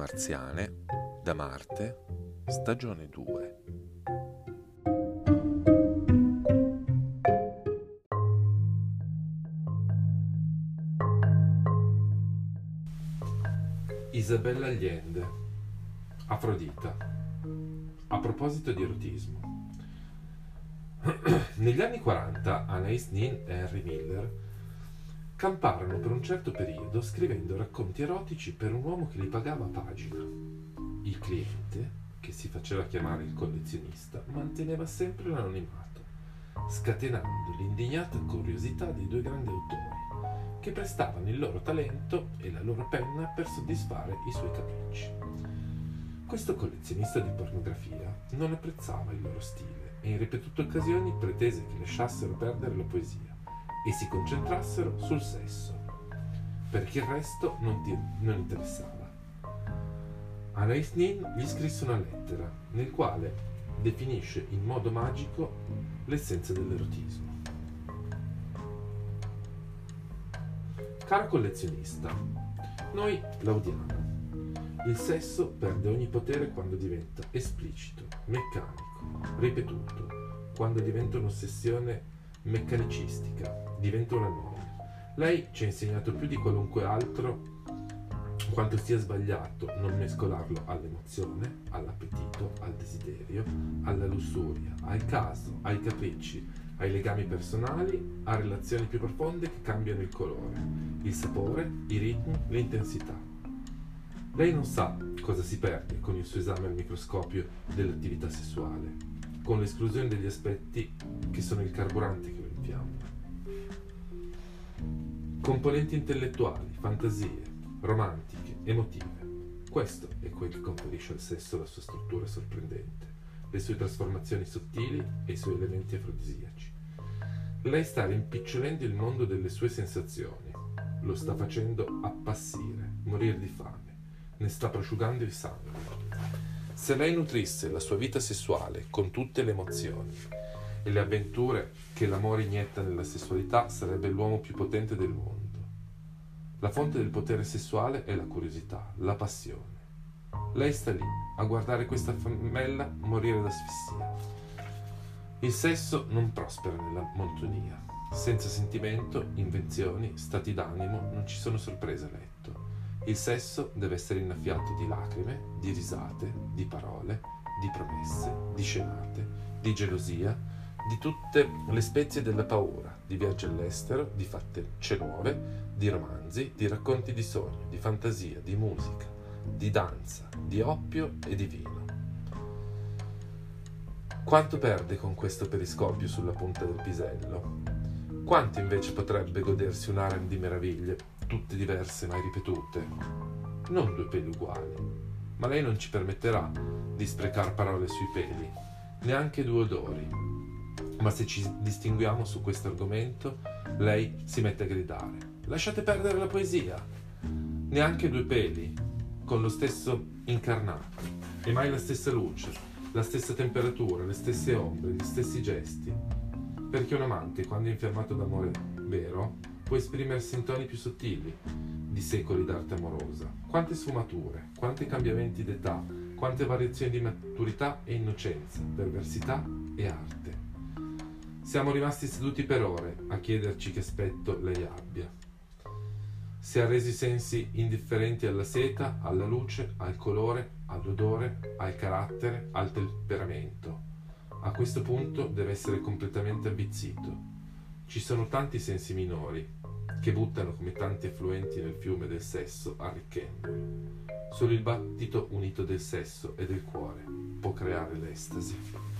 marziane da Marte, stagione 2. Isabella Allende, Afrodita. A proposito di erotismo. Negli anni 40 Anais Nin e Henry Miller camparono per un certo periodo scrivendo racconti erotici per un uomo che li pagava a pagina. Il cliente, che si faceva chiamare il collezionista, manteneva sempre l'anonimato, scatenando l'indignata curiosità dei due grandi autori, che prestavano il loro talento e la loro penna per soddisfare i suoi capricci. Questo collezionista di pornografia non apprezzava il loro stile e in ripetute occasioni pretese che lasciassero perdere la poesia e si concentrassero sul sesso, perché il resto non, ti, non interessava. Anais Nin gli scrisse una lettera nel quale definisce in modo magico l'essenza dell'erotismo. Caro collezionista, noi laudiamo. Il sesso perde ogni potere quando diventa esplicito, meccanico, ripetuto, quando diventa un'ossessione meccanicistica, diventa una noia. Lei ci ha insegnato più di qualunque altro quanto sia sbagliato non mescolarlo all'emozione, all'appetito, al desiderio, alla lussuria, al caso, ai capricci, ai legami personali, a relazioni più profonde che cambiano il colore, il sapore, i ritmi, l'intensità. Lei non sa cosa si perde con il suo esame al microscopio dell'attività sessuale, con l'esclusione degli aspetti che sono il carburante che lo infiamma. Componenti intellettuali, fantasie, romantiche, emotive. Questo è quel che conferisce al sesso la sua struttura sorprendente, le sue trasformazioni sottili e i suoi elementi afrodisiaci. Lei sta rimpicciolendo il mondo delle sue sensazioni, lo sta facendo appassire, morire di fame, ne sta prosciugando il sangue. Se lei nutrisse la sua vita sessuale con tutte le emozioni e le avventure che l'amore inietta nella sessualità, sarebbe l'uomo più potente del mondo la fonte del potere sessuale è la curiosità, la passione. Lei sta lì a guardare questa famella morire d'asfissia. Il sesso non prospera nella monotonia. Senza sentimento, invenzioni, stati d'animo, non ci sono sorprese a letto. Il sesso deve essere innaffiato di lacrime, di risate, di parole, di promesse, di scenate, di gelosia, di tutte le spezie della paura, di viaggi all'estero, di fatticce nuove, di romanzi, di racconti di sogno, di fantasia, di musica, di danza, di oppio e di vino. Quanto perde con questo periscopio sulla punta del pisello? Quanto invece potrebbe godersi un harem di meraviglie, tutte diverse mai ripetute? Non due peli uguali, ma lei non ci permetterà di sprecare parole sui peli, neanche due odori, ma se ci distinguiamo su questo argomento, lei si mette a gridare. Lasciate perdere la poesia. Neanche due peli, con lo stesso incarnato, e mai la stessa luce, la stessa temperatura, le stesse ombre, gli stessi gesti. Perché un amante, quando è infiammato d'amore vero, può esprimersi in toni più sottili di secoli d'arte amorosa. Quante sfumature, quanti cambiamenti d'età, quante variazioni di maturità e innocenza, perversità e arte. Siamo rimasti seduti per ore a chiederci che aspetto lei abbia. Si ha resi sensi indifferenti alla seta, alla luce, al colore, all'odore, al carattere, al temperamento. A questo punto deve essere completamente avvizzito. Ci sono tanti sensi minori che buttano come tanti affluenti nel fiume del sesso arricchendolo. Solo il battito unito del sesso e del cuore può creare l'estasi.